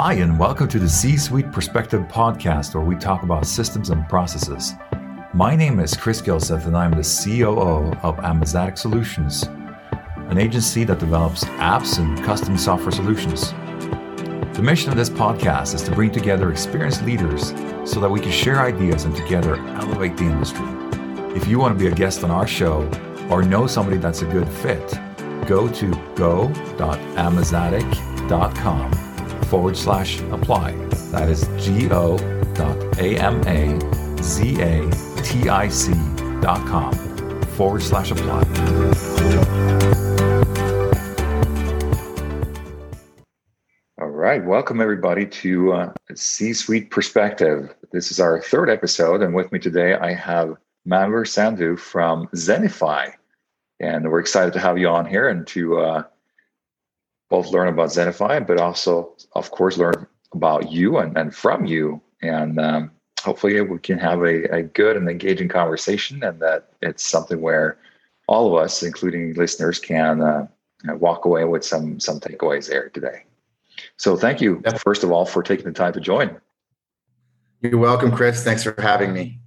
Hi, and welcome to the C Suite Perspective podcast, where we talk about systems and processes. My name is Chris Gilseth, and I'm the COO of Amazatic Solutions, an agency that develops apps and custom software solutions. The mission of this podcast is to bring together experienced leaders so that we can share ideas and together elevate the industry. If you want to be a guest on our show or know somebody that's a good fit, go to go.amazatic.com forward slash apply. That is dot com forward slash apply. All right. Welcome, everybody, to uh, C Suite Perspective. This is our third episode, and with me today, I have Manvir Sandhu from Zennify. And we're excited to have you on here and to uh, both learn about Zennify, but also, of course, learn about you and, and from you. And um, hopefully, we can have a, a good and engaging conversation, and that it's something where all of us, including listeners, can uh, walk away with some some takeaways there today. So, thank you first of all for taking the time to join. You're welcome, Chris. Thanks for having me.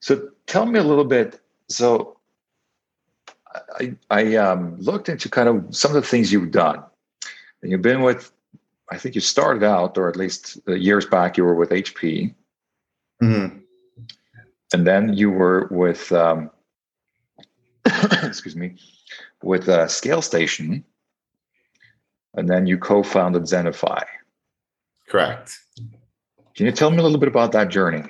So, tell me a little bit. So, I, I um, looked into kind of some of the things you've done. And you've been with, I think you started out, or at least uh, years back, you were with HP. Mm-hmm. And then you were with, um, excuse me, with uh, Scale Station. And then you co founded Zennify. Correct. Can you tell me a little bit about that journey?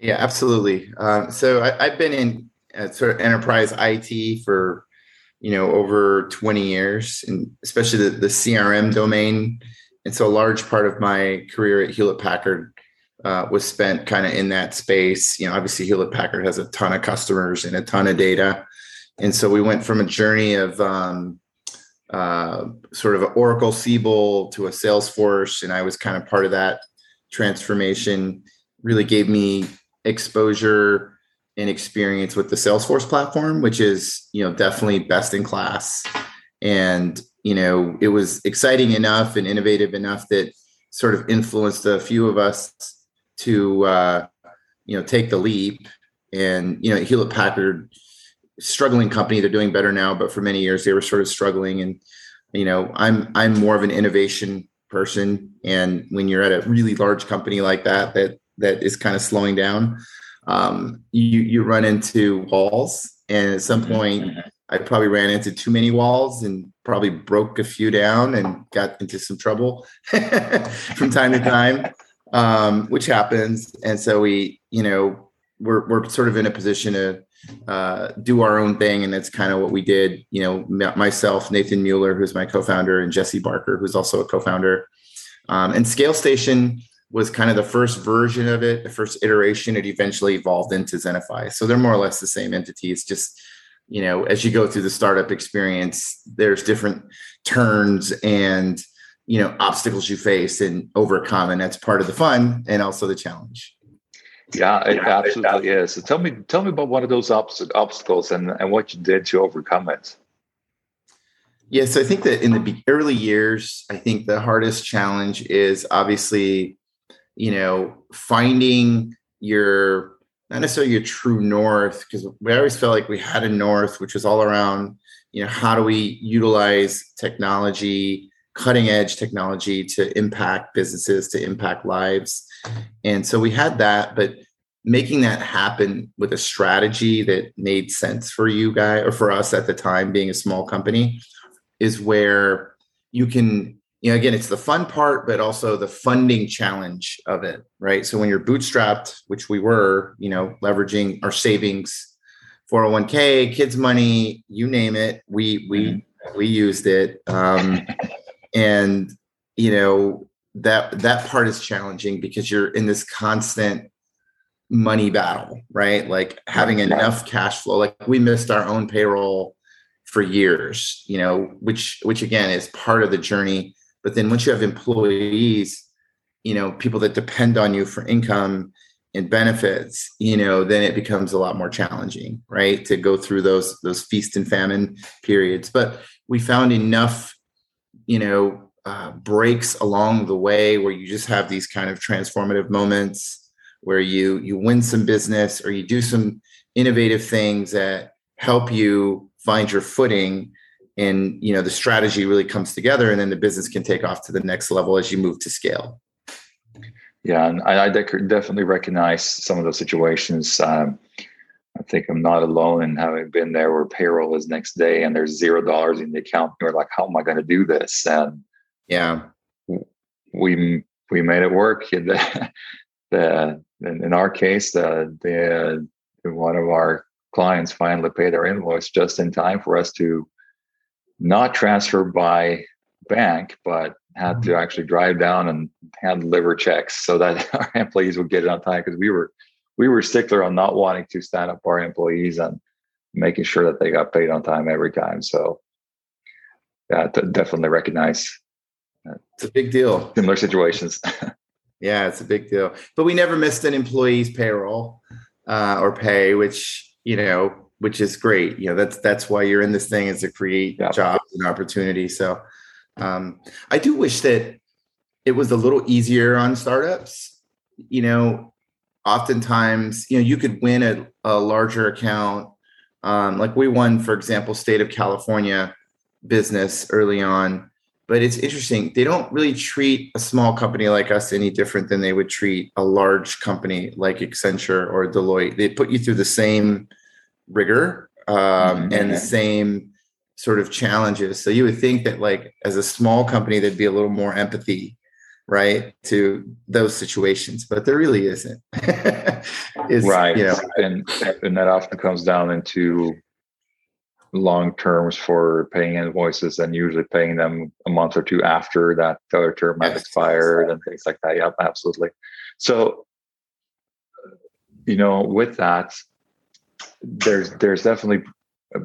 Yeah, absolutely. Um, so I, have been in at sort of enterprise IT for you know over 20 years and especially the, the crm domain. And so a large part of my career at hewlett packard uh, was spent kind of in that space. You know obviously hewlett packard has a ton of customers and a ton of data. And so we went from a journey of um, uh, sort of an oracle siebel to a salesforce and i was kind of part of that transformation. Really gave me exposure and experience with the Salesforce platform, which is, you know, definitely best in class. And, you know, it was exciting enough and innovative enough that sort of influenced a few of us to, uh, you know, take the leap. And, you know, Hewlett Packard, struggling company, they're doing better now, but for many years they were sort of struggling. And, you know, I'm, I'm more of an innovation person. And when you're at a really large company like that, that, that is kind of slowing down, um, you you run into walls, and at some point. I probably ran into too many walls and probably broke a few down and got into some trouble from time to time, um, which happens. And so we, you know, we're we're sort of in a position to uh, do our own thing, and that's kind of what we did. You know, myself, Nathan Mueller, who's my co-founder, and Jesse Barker, who's also a co-founder, um, and Scale Station was kind of the first version of it, the first iteration. It eventually evolved into Zennify. So they're more or less the same entities. Just you know, as you go through the startup experience, there's different turns and you know obstacles you face and overcome, and that's part of the fun and also the challenge. Yeah, it yeah, absolutely it is. So tell me, tell me about one of those obstacles and and what you did to overcome it. Yes, I think that in the early years, I think the hardest challenge is obviously you know, finding your not necessarily your true north, because we always felt like we had a north, which was all around, you know, how do we utilize technology, cutting edge technology to impact businesses, to impact lives. And so we had that, but making that happen with a strategy that made sense for you guys or for us at the time being a small company is where you can you know, again, it's the fun part, but also the funding challenge of it, right? So when you're bootstrapped, which we were, you know, leveraging our savings, 401k, kids' money, you name it, we we mm-hmm. we used it, um, and you know that that part is challenging because you're in this constant money battle, right? Like having enough cash flow. Like we missed our own payroll for years, you know, which which again is part of the journey but then once you have employees, you know, people that depend on you for income and benefits, you know, then it becomes a lot more challenging, right? To go through those those feast and famine periods. But we found enough, you know, uh, breaks along the way where you just have these kind of transformative moments where you you win some business or you do some innovative things that help you find your footing and you know the strategy really comes together and then the business can take off to the next level as you move to scale. Yeah and i, I definitely recognize some of those situations. Um, i think i'm not alone in having been there where payroll is next day and there's zero dollars in the account and you're like how am i going to do this? And yeah. we we made it work. The, the in our case the the one of our clients finally paid their invoice just in time for us to not transfer by bank, but had to mm-hmm. actually drive down and hand deliver checks so that our employees would get it on time because we were we were stickler on not wanting to stand up our employees and making sure that they got paid on time every time. So yeah, definitely recognize. It's a big deal. Similar situations. yeah, it's a big deal. But we never missed an employee's payroll uh, or pay, which you know, which is great. You know, that's that's why you're in this thing is to create yeah. jobs and opportunities. So um, I do wish that it was a little easier on startups. You know, oftentimes, you know, you could win a, a larger account. Um, like we won, for example, state of California business early on but it's interesting. They don't really treat a small company like us any different than they would treat a large company like Accenture or Deloitte. They put you through the same rigor um, mm-hmm. and the same sort of challenges. So you would think that, like, as a small company, there'd be a little more empathy, right, to those situations, but there really isn't. right. You know, and and that often comes down into long terms for paying invoices and usually paying them a month or two after that other term has expired and things like that. Yep, absolutely. So, you know, with that, there's there's definitely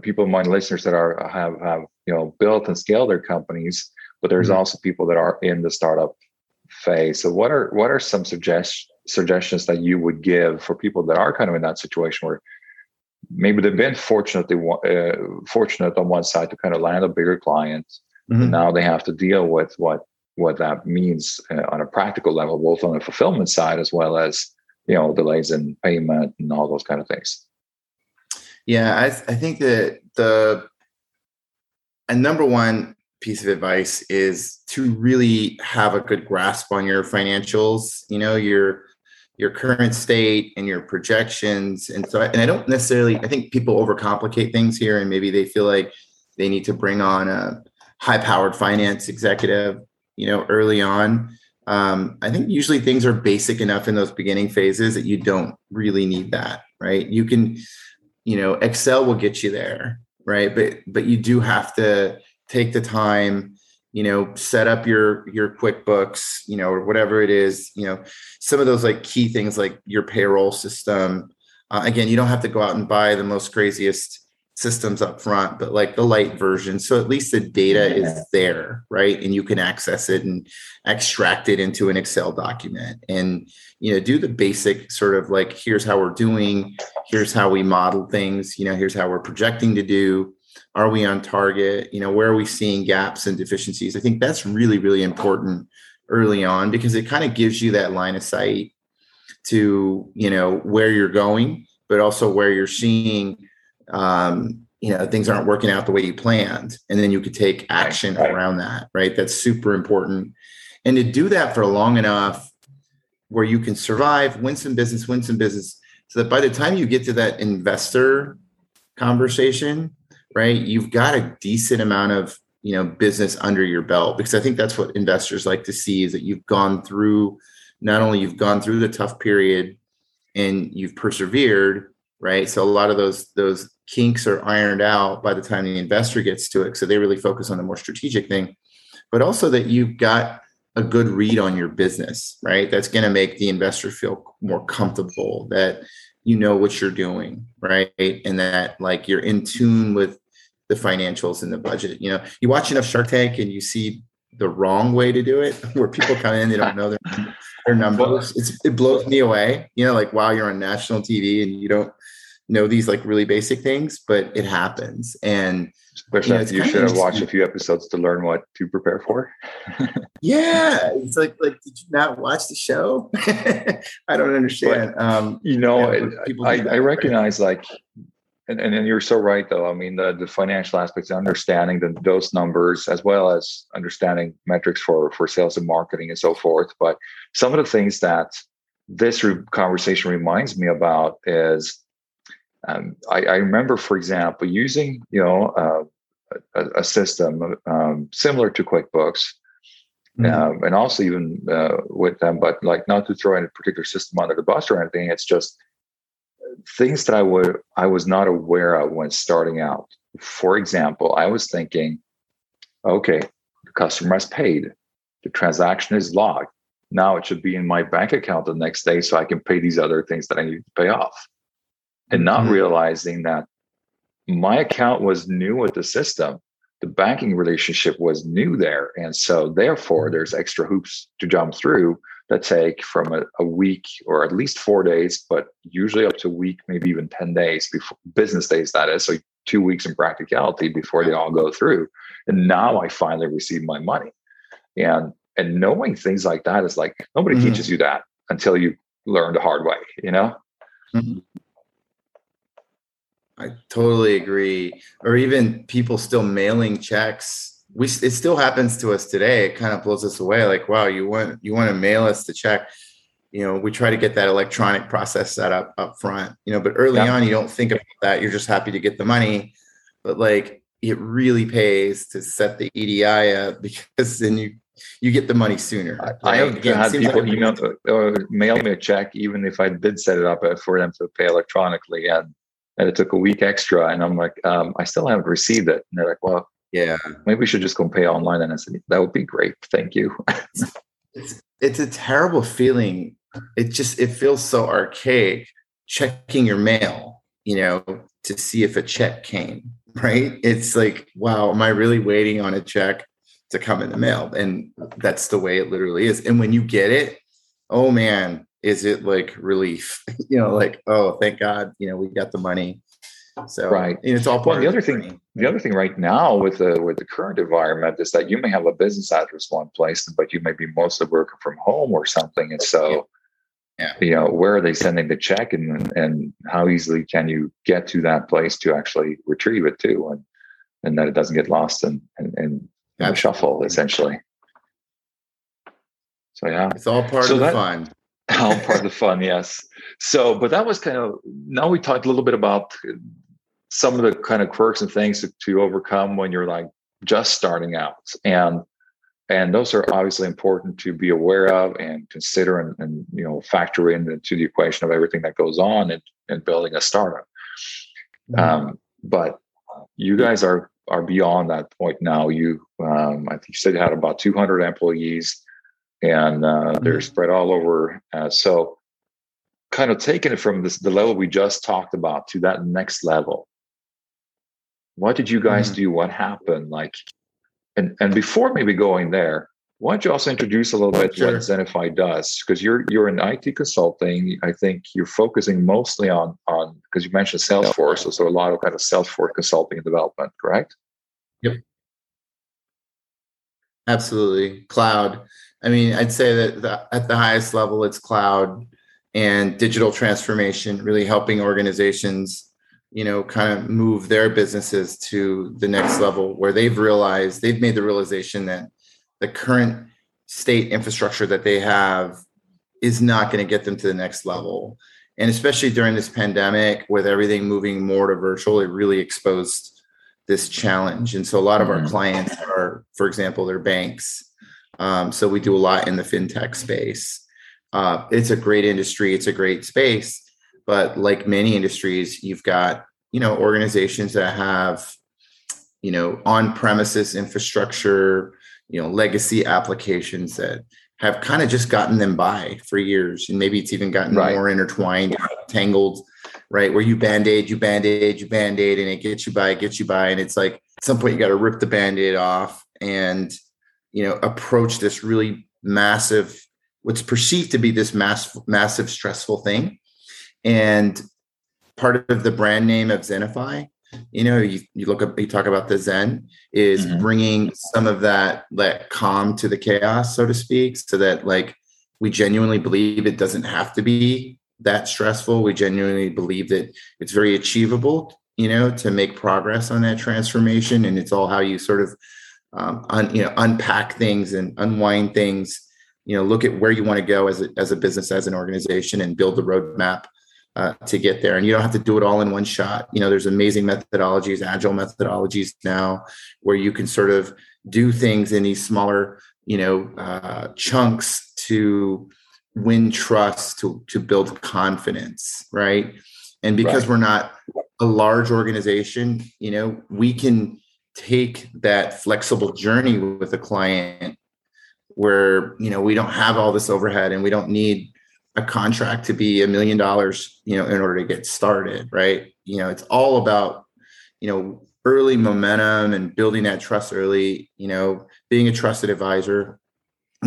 people, my listeners that are have have you know built and scaled their companies, but there's mm-hmm. also people that are in the startup phase. So, what are what are some suggest suggestions that you would give for people that are kind of in that situation where maybe they've been fortunately uh, fortunate on one side to kind of land a bigger client mm-hmm. and now they have to deal with what what that means uh, on a practical level both on the fulfillment side as well as you know delays in payment and all those kind of things yeah i, I think that the a number one piece of advice is to really have a good grasp on your financials you know your your current state and your projections. And so, and I don't necessarily, I think people overcomplicate things here and maybe they feel like they need to bring on a high powered finance executive, you know, early on. Um, I think usually things are basic enough in those beginning phases that you don't really need that, right? You can, you know, Excel will get you there, right? But, but you do have to take the time you know set up your your quickbooks you know or whatever it is you know some of those like key things like your payroll system uh, again you don't have to go out and buy the most craziest systems up front but like the light version. So at least the data is there right? And you can access it and extract it into an excel document. And you know do the basic sort of like here's how we're doing here's how we model things you know here's how we're projecting to do. Are we on target? You know where are we seeing gaps and deficiencies? I think that's really really important early on because it kind of gives you that line of sight to you know where you're going but also where you're seeing um, you know things aren't working out the way you planned and then you could take action right, right. around that right that's super important and to do that for long enough where you can survive win some business win some business so that by the time you get to that investor conversation right? You've got a decent amount of you know business under your belt because I think that's what investors like to see is that you've gone through not only you've gone through the tough period and you've persevered, right? So a lot of those those kinks are ironed out by the time the investor gets to it. So they really focus on the more strategic thing, but also that you've got a good read on your business, right? That's going to make the investor feel more comfortable that you know what you're doing, right? And that like you're in tune with the financials and the budget. You know, you watch enough Shark Tank and you see the wrong way to do it, where people come in, they don't know their their numbers. It's, it blows me away. You know, like wow, you're on national TV and you don't know these like really basic things, but it happens. And Especially you, know, you should have watched a few episodes to learn what to prepare for. yeah, it's like like did you not watch the show? I don't understand. But, um, you know, yeah, I, I recognize like and, and, and you're so right though i mean the, the financial aspects understanding the, those numbers as well as understanding metrics for for sales and marketing and so forth but some of the things that this re- conversation reminds me about is um, I, I, remember for example using you know uh, a, a, system um, similar to quickbooks mm-hmm. um, and also even uh, with them but like not to throw any particular system under the bus or anything it's just things that I would I was not aware of when starting out. For example, I was thinking, okay, the customer has paid, the transaction is logged. Now it should be in my bank account the next day so I can pay these other things that I need to pay off. And not mm-hmm. realizing that my account was new with the system. The banking relationship was new there. And so therefore mm-hmm. there's extra hoops to jump through that take from a, a, week or at least four days, but usually up to a week, maybe even 10 days before business days, that is. So two weeks in practicality before they all go through. And now I finally receive my money. And and knowing things like that is like nobody mm-hmm. teaches you that until you learn the hard way, you know? Mm-hmm. I totally agree. Or even people still mailing checks we it still happens to us today. It kind of blows us away. Like, wow, you want you want to mail us the check. You know, we try to get that electronic process set up up front. You know, but early yeah. on, you don't think about that. You're just happy to get the money. But like, it really pays to set the EDI up because then you you get the money sooner. I have had people like email or mail me a check even if I did set it up for them to pay electronically, and and it took a week extra, and I'm like, um, I still haven't received it, and they're like, well, yeah. Maybe we should just go pay online. And I said, that would be great. Thank you. it's, it's a terrible feeling. It just, it feels so archaic checking your mail, you know, to see if a check came, right? It's like, wow, am I really waiting on a check to come in the mail? And that's the way it literally is. And when you get it, oh man, is it like relief? you know, like, oh, thank God, you know, we got the money. So right, and it's all part. Well, the other thing, the other thing right now with the with the current environment is that you may have a business address one place, but you may be mostly working from home or something, and so. Yeah. You know, where are they sending the check and and how easily can you get to that place to actually retrieve it too and and that it doesn't get lost and and, and the shuffle essentially. So yeah. It's all part so of the fun. All part of the fun, yes. So, but that was kind of now we talked a little bit about some of the kind of quirks and things to, to overcome when you're like just starting out. And and those are obviously important to be aware of and consider and, and you know factor in into the equation of everything that goes on in, in building a startup. Mm-hmm. Um, but you guys are are beyond that point now. You, um, I think you said you had about 200 employees and uh, they're mm-hmm. spread all over. Uh, so, kind of taking it from this the level we just talked about to that next level. What did you guys mm-hmm. do? What happened? Like, and and before maybe going there, why don't you also introduce a little bit sure. what Zennify does? Because you're you're in IT consulting. I think you're focusing mostly on on because you mentioned Salesforce, so, so a lot of kind of Salesforce consulting and development, correct? Yep. Absolutely. Cloud. I mean, I'd say that the, at the highest level, it's cloud and digital transformation, really helping organizations, you know, kind of move their businesses to the next level where they've realized they've made the realization that the current state infrastructure that they have is not going to get them to the next level. And especially during this pandemic, with everything moving more to virtual, it really exposed this challenge. And so a lot of mm-hmm. our clients are, for example, they're banks um, so we do a lot in the fintech space. Uh, it's a great industry. It's a great space, but like many industries, you've got you know organizations that have you know on-premises infrastructure, you know legacy applications that have kind of just gotten them by for years, and maybe it's even gotten right. more intertwined, tangled, right? Where you band aid, you band aid, you band aid, and it gets you by, it gets you by, and it's like at some point you got to rip the band aid off and you know approach this really massive what's perceived to be this mass, massive stressful thing and part of the brand name of Zennify. You know, you, you look up, you talk about the Zen is mm-hmm. bringing some of that that calm to the chaos, so to speak, so that like we genuinely believe it doesn't have to be that stressful. We genuinely believe that it's very achievable, you know, to make progress on that transformation, and it's all how you sort of, um, un, you know, unpack things and unwind things. You know, look at where you want to go as a, as a business, as an organization, and build the roadmap uh, to get there. And you don't have to do it all in one shot. You know, there's amazing methodologies, agile methodologies now, where you can sort of do things in these smaller, you know, uh, chunks to win trust, to to build confidence, right? And because right. we're not a large organization, you know, we can take that flexible journey with a client where you know we don't have all this overhead and we don't need a contract to be a million dollars, you know, in order to get started, right? You know, it's all about, you know, early momentum and building that trust early, you know, being a trusted advisor,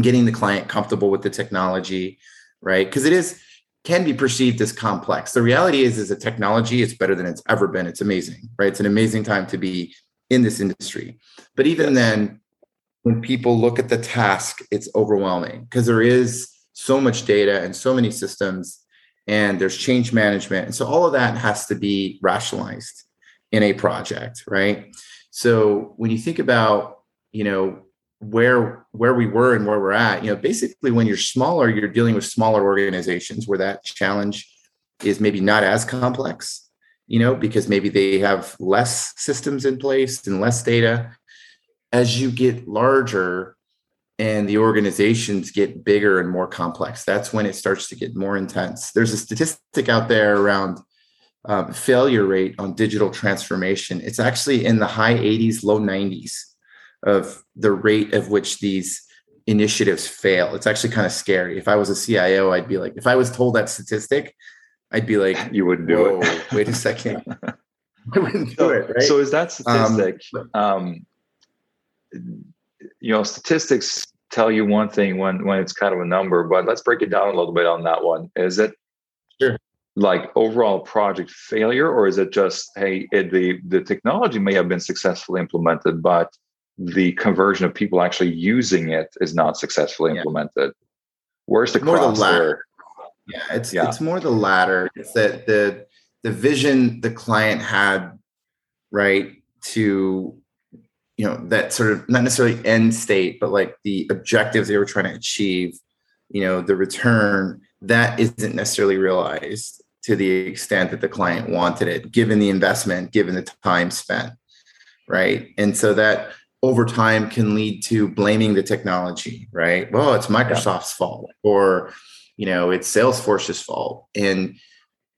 getting the client comfortable with the technology, right? Because it is can be perceived as complex. The reality is, is a technology, it's better than it's ever been. It's amazing, right? It's an amazing time to be in this industry. But even then, when people look at the task, it's overwhelming because there is so much data and so many systems and there's change management and so all of that has to be rationalized in a project right so when you think about you know where where we were and where we're at you know basically when you're smaller you're dealing with smaller organizations where that challenge is maybe not as complex you know because maybe they have less systems in place and less data as you get larger and the organizations get bigger and more complex. That's when it starts to get more intense. There's a statistic out there around um, failure rate on digital transformation. It's actually in the high 80s, low 90s of the rate of which these initiatives fail. It's actually kind of scary. If I was a CIO, I'd be like, if I was told that statistic, I'd be like, you wouldn't do it. wait a second. I wouldn't do so, it. Right. So is that statistic? Um, um, you know statistics tell you one thing when when it's kind of a number but let's break it down a little bit on that one is it sure. like overall project failure or is it just hey it, the the technology may have been successfully implemented but the conversion of people actually using it is not successfully yeah. implemented where's the more the latter yeah it's yeah. it's more the latter it's that the the vision the client had right to you know that sort of not necessarily end state but like the objectives they were trying to achieve you know the return that isn't necessarily realized to the extent that the client wanted it given the investment given the time spent right and so that over time can lead to blaming the technology right well it's microsoft's yeah. fault or you know it's salesforce's fault. And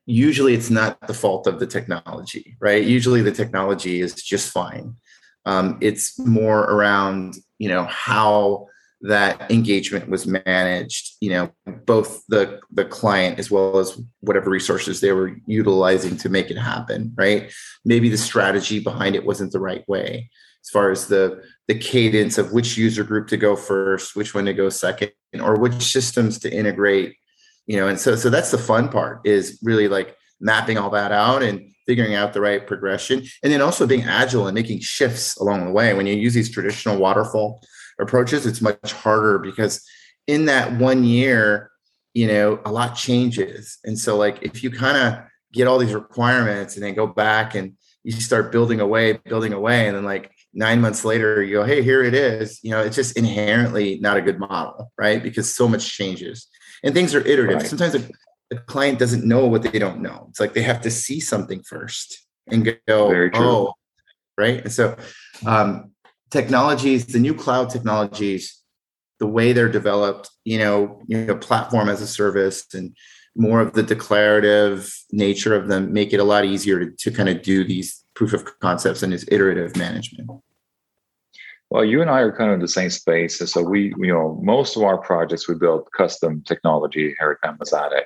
usually it's not the fault of the technology right? Usually the technology is just fine. Um, it's more around you know how that engagement was managed you know both the the client as well as whatever resources they were utilizing to make it happen right? Maybe the strategy behind it wasn't the right way as far as the the cadence of which user group to go first which one to go second or which systems to integrate you know and so so that's the fun part is really like mapping all that out and figuring out the right progression, and then also being agile and making shifts along the way. When you use these traditional waterfall approaches, it's much harder because in that one year, you know, a lot changes. And so, like, if you kind of get all these requirements and then go back and you start building away, building away, and then like nine months later, you go, hey, here it is. You know, it's just inherently not a good model, right? Because so much changes and things are iterative. Right. Sometimes the client doesn't know what they don't know. It's like they have to see something first and go, oh, right. And so, um, technologies, the new cloud technologies, the way they're developed, you know, you know, platform as a service and more of the declarative nature of them make it a lot easier to, to kind of do these proof of concepts and this iterative management. Well, you and I are kind of in the same space. So we, you know, most of our projects we build custom technology here at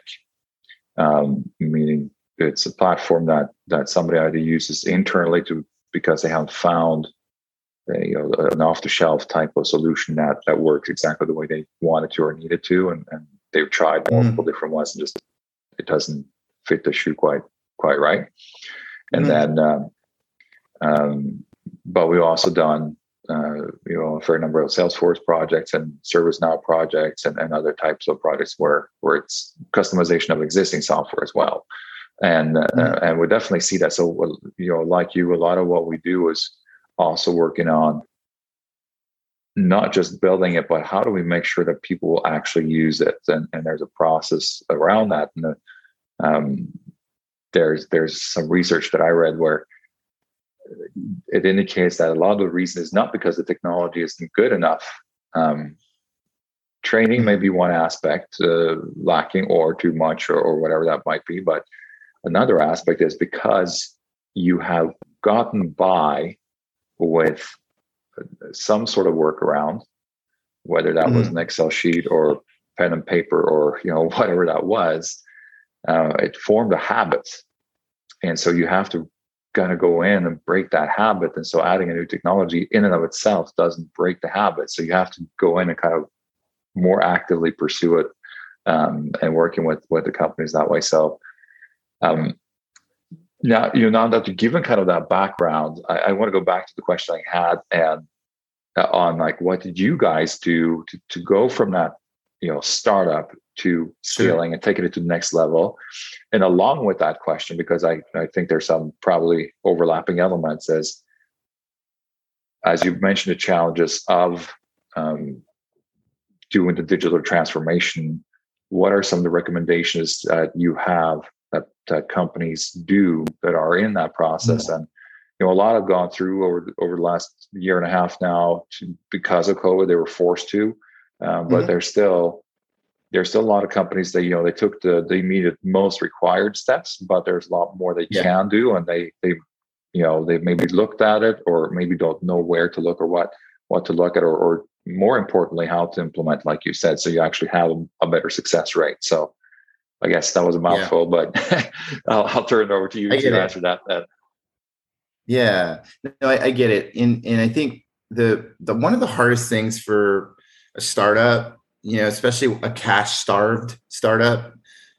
um, meaning it's a platform that that somebody either uses internally to because they haven't found a, you know, an off-the-shelf type of solution that that works exactly the way they wanted to or needed to, and, and they've tried mm. multiple mm. different ones and just it doesn't fit the shoe quite quite right. And mm-hmm. then, um, um, but we've also done uh, you know, a fair number of Salesforce projects and ServiceNow projects and, and other types of projects where where it's customization of existing software as well. And uh, mm-hmm. and we definitely see that. So you know, like you, a lot of what we do is also working on not just building it, but how do we make sure that people will actually use it? And, and there's a process around that. And the, um, there's there's some research that I read where it indicates that a lot of the reason is not because the technology isn't good enough. Um, training may be one aspect uh, lacking or too much or, or whatever that might be, but another aspect is because you have gotten by with some sort of workaround, whether that mm-hmm. was an Excel sheet or pen and paper or you know whatever that was, uh, it formed a habit, and so you have to kind of go in and break that habit. And so adding a new technology in and of itself doesn't break the habit. So you have to go in and kind of more actively pursue it um, and working with with the companies that way. So um, now you know now that you've given kind of that background, I, I want to go back to the question I had and uh, on like what did you guys do to to go from that you know startup to scaling sure. and taking it to the next level. And along with that question, because I, I think there's some probably overlapping elements as as you mentioned the challenges of um, doing the digital transformation, what are some of the recommendations that you have that, that companies do that are in that process? Mm-hmm. And you know, a lot have gone through over over the last year and a half now to, because of COVID, they were forced to, um, but mm-hmm. they're still there's still a lot of companies that you know they took the the immediate most required steps, but there's a lot more they yeah. can do, and they they you know they maybe looked at it or maybe don't know where to look or what what to look at or, or more importantly how to implement like you said so you actually have a better success rate so i guess that was a mouthful yeah. but I'll, I'll, turn it over to you to answer that, that yeah no I, I, get it and and i think the the one of the hardest things for a startup you know, especially a cash starved startup,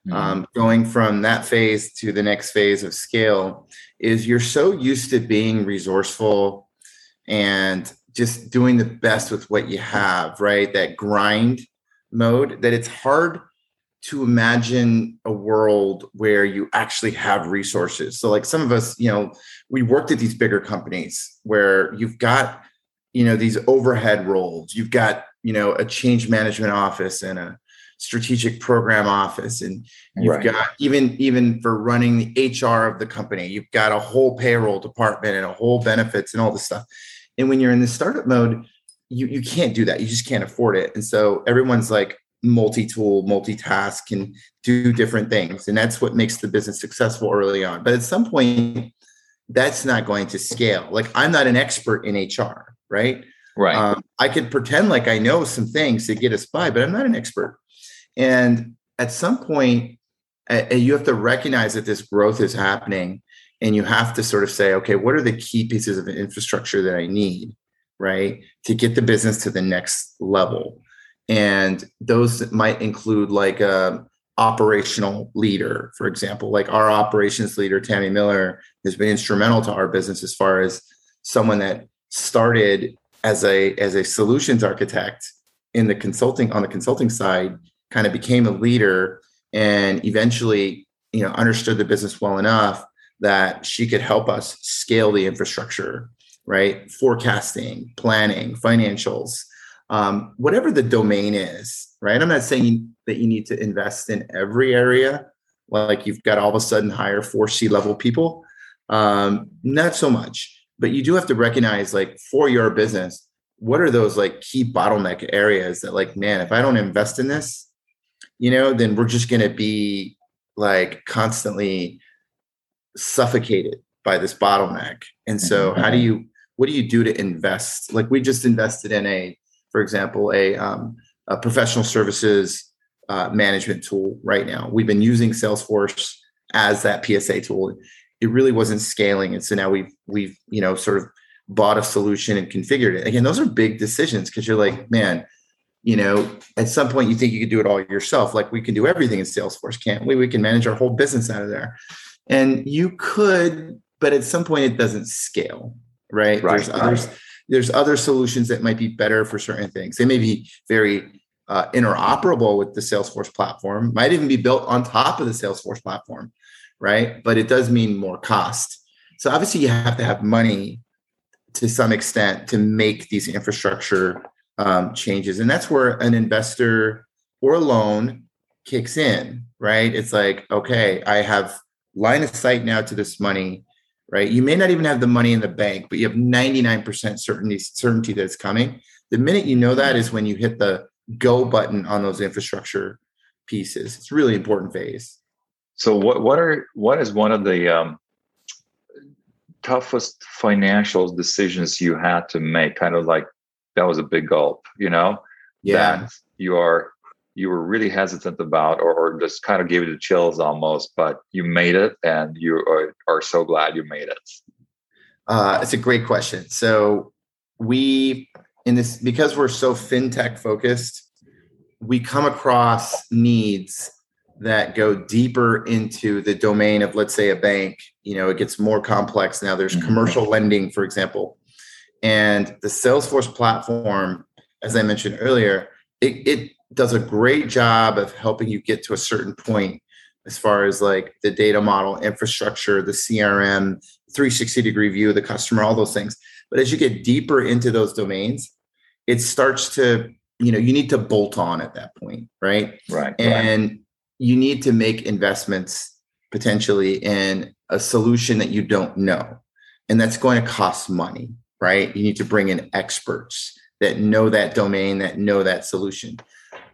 mm-hmm. um, going from that phase to the next phase of scale is you're so used to being resourceful and just doing the best with what you have, right? That grind mode that it's hard to imagine a world where you actually have resources. So like some of us, you know, we worked at these bigger companies where you've got, you know, these overhead roles, you've got you know a change management office and a strategic program office. And you've right. got even even for running the hr of the company you've got a whole payroll department and a whole benefits and all this stuff. And when you're in the startup mode you you can't do that. You just can't afford it. And so everyone's like multi-tool multitask can do different things and that's what makes the business successful early on but at some point that's not going to scale like i'm not an expert in hr right Right. Um, I could pretend like I know some things to get us by, but I'm not an expert. And at some point, uh, you have to recognize that this growth is happening and you have to sort of say, okay, what are the key pieces of infrastructure that I need, right, to get the business to the next level? And those might include like a operational leader, for example, like our operations leader, Tammy Miller, has been instrumental to our business as far as someone that started as a as a solutions architect in the consulting on the consulting side kind of became a leader and eventually you know understood the business well enough that she could help us scale the infrastructure right? Forecasting planning financials um, whatever the domain is right? I'm not saying that you need to invest in every area like you've got all of a sudden hire four c level people. Um, not so much but you do have to recognize like for your business what are those like key bottleneck areas that like man if i don't invest in this you know then we're just going to be like constantly suffocated by this bottleneck. And so mm-hmm. how do you what do you do to invest? Like we just invested in a for example a, um, a professional services uh, management tool right now. We've been using salesforce as that psa tool. It really wasn't scaling and so now we've we've you know sort of bought a solution and configured it. Again those are big decisions because you're like man you know at some point you think you could do it all yourself. Like we can do everything in salesforce can't we? We can manage our whole business out of there. And you could, but at some point it doesn't scale, right? Right, There's others, there's other solutions that might be better for certain things. They may be very uh, interoperable with the Salesforce platform, might even be built on top of the Salesforce platform, right? But it does mean more cost. So obviously you have to have money to some extent to make these infrastructure um, changes. And that's where an investor or a loan kicks in, right? It's like, okay, I have line of sight now to this money, right? You may not even have the money in the bank, but you have 99% certainty, certainty that it's coming. The minute you know that is when you hit the go button on those infrastructure pieces. It's really important phase. So what what are what is one of the um, toughest financial decisions you had to make? Kind of like that was a big gulp, you know? Yeah. That you are you were really hesitant about or, or just kind of gave you the chills almost, but you made it and you are, are so glad you made it. Uh, it's a great question. So we in this because we're so fintech focused, we come across needs that go deeper into the domain of let's say a bank you know it gets more complex now there's mm-hmm. commercial lending for example and the salesforce platform as i mentioned earlier it, it does a great job of helping you get to a certain point as far as like the data model infrastructure the crm 360 degree view of the customer all those things. But as you get deeper into those domains it starts to you know you need to bolt on at that point right? Right and right. you need to make investments potentially in a solution that you don't know. And that's going to cost money right? You need to bring in experts that know that domain that know that solution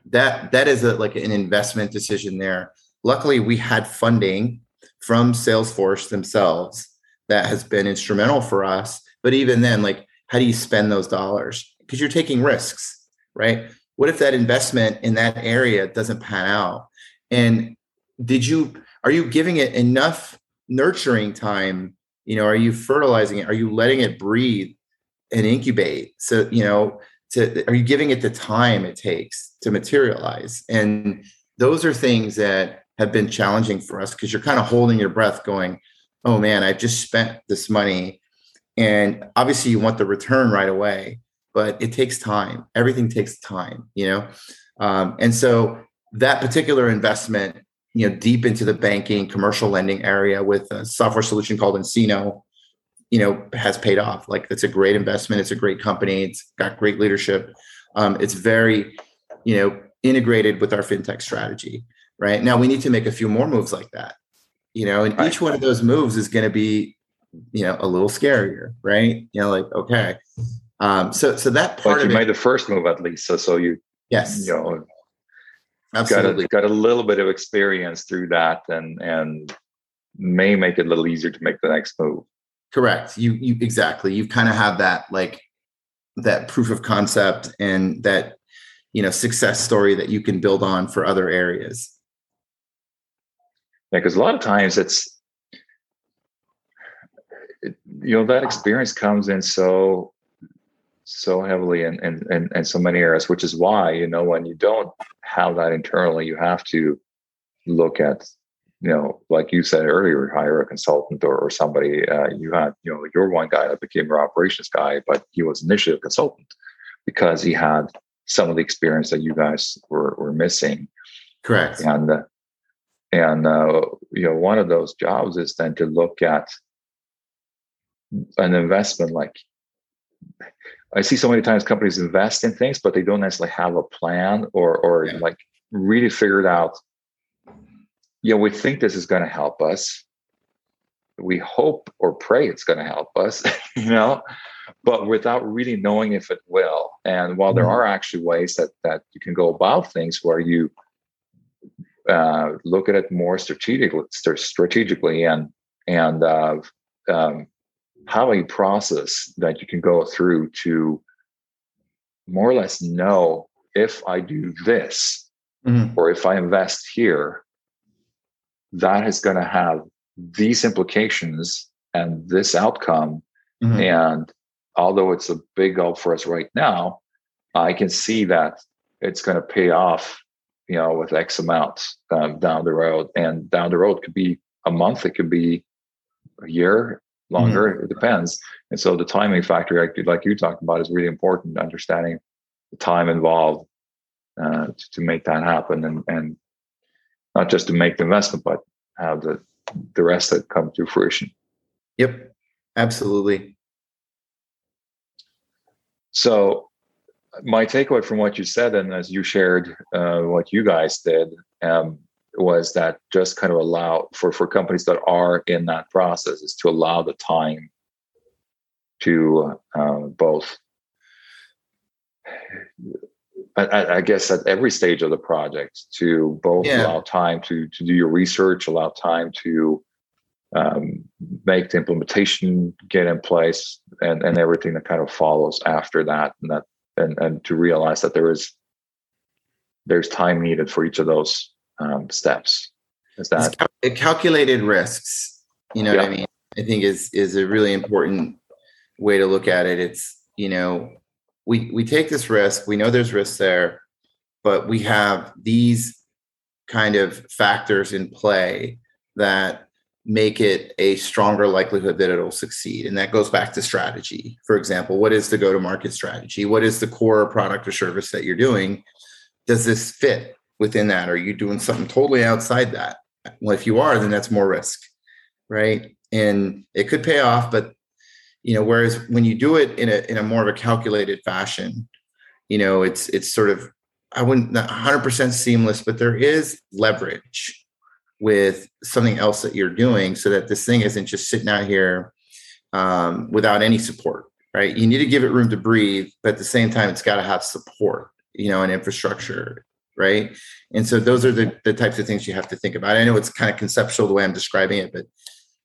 that that is a, like an investment decision there luckily we had funding from salesforce themselves that has been instrumental for us but even then like how do you spend those dollars because you're taking risks, right? What if that investment in that area doesn't pan out? And did you are you giving it enough nurturing time? You know, are you fertilizing it? Are you letting it breathe and incubate? So, you know, to are you giving it the time it takes to materialize? And those are things that have been challenging for us because you're kind of holding your breath going, oh man, I've just spent this money. And obviously you want the return right away but it takes time. Everything takes time, you know? Um, and so that particular investment, you know, deep into the banking, commercial lending area with a software solution called nCino, you know, has paid off. Like it's a great investment. It's a great company. It's got great leadership. Um, it's very, you know, integrated with our fintech strategy. Right now, we need to make a few more moves like that. You know, and each one of those moves is going to be, you know, a little scarier, right? You know, like okay, um, so so that part but you made the first move at least. So so you yes you know absolutely got a, got a little bit of experience through that and and may make it a little easier to make the next move. Correct. You you exactly. You kind of have that like that proof of concept and that you know success story that you can build on for other areas. Yeah, because a lot of times it's it, you know that experience comes in so so heavily in, in, in, in so many areas, which is why, you know, when you don't have that internally, you have to look at, you know, like you said earlier, hire a consultant or, or somebody. Uh, you had, you know, you're one guy that became your operations guy, but he was initially a consultant because he had some of the experience that you guys were, were missing. Correct. And, uh, and, uh, you know, one of those jobs is then to look at an investment like I see so many times companies invest in things, but they don't necessarily have a plan or or yeah. like really figured out. Yeah, we think this is going to help us. We hope or pray it's going to help us, you know, but without really knowing if it will. And while there mm-hmm. are actually ways that that you can go about things where you uh, look at it more strategically, strategically, and and uh, um, have a process that you can go through to more or less know if I do this mm-hmm. or if I invest here, that is going to have these implications and this outcome. Mm-hmm. And although it's a big goal for us right now, I can see that it's going to pay off, you know, with X amount um, down the road. And down the road could be a month, it could be a year, longer. Mm-hmm. It depends. And so the timing factor, like, like you talked about, is really important. Understanding the time involved uh, to, to, make that happen, and and not just to make the investment, but have the the rest that come to fruition. Yep, absolutely. So, my takeaway from what you said, and as you shared, uh, what you guys did, um, was that just kind of allow for for companies that are in that process is to allow the time to uh, both I, I, guess at every stage of the project to both yeah. allow time to to do your research, allow time to um, make the implementation get in place, and and everything that kind of follows after that, and that and and to realize that there is there's time needed for each of those um, steps. Is that cal- calculated risks? You know yeah. what I mean? I think is is a really important way to look at it. It's you know we we take this risk. We know there's risk there, but we have these kind of factors in play that make it a stronger likelihood that it'll succeed. And that goes back to strategy. For example, what is the go to market strategy? What is the core product or service that you're doing? Does this fit within that? Are you doing something totally outside that? Well, if you are, then that's more risk, right? And it could pay off, but you know, whereas when you do it in a in a more of a calculated fashion, you know, it's it's sort of I wouldn't 100% seamless, but there is leverage with something else that you're doing, so that this thing isn't just sitting out here um, without any support, right? You need to give it room to breathe, but at the same time, it's got to have support, you know, and infrastructure right? And so those are the, the types of things you have to think about. I know it's kind of conceptual the way I'm describing it, but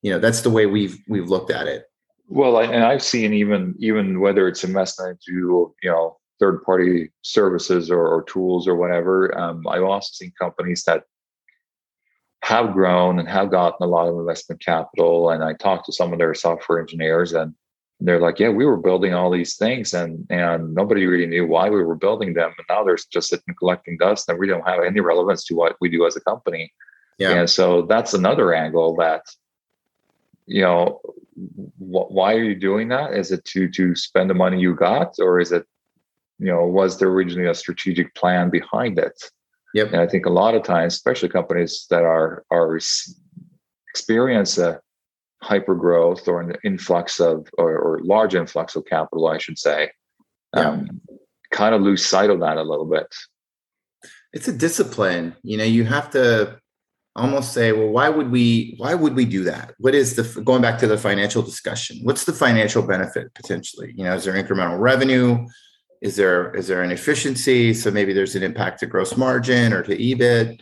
you know that's the way we've we've looked at it. Well, and I've seen even even whether it's investment into you know third party services or, or, tools or whatever. Um, I've also seen companies that have grown and have gotten a lot of investment capital. And I talked to some of their software engineers, and they're like, yeah, we were building all these things and and nobody really knew why we were building them. And now they're just sitting collecting dust and we don't have any relevance to what we do as a company. Yeah. And so that's another angle that, you know, why are you doing that? Is it to to spend the money you got, or is it, you know, was there originally a strategic plan behind it? Yep. And I think a lot of times, especially companies that are are experience a hyper growth or an influx of or, or large influx of capital, I should say, um, kind of lose sight of that a little bit. It's a discipline. You know, you have to almost say, well, why would we why would we do that? What is the going back to the financial discussion? What's the financial benefit potentially? You know, is there incremental revenue? Is there is there an efficiency? So maybe there's an impact to gross margin or to EBIT.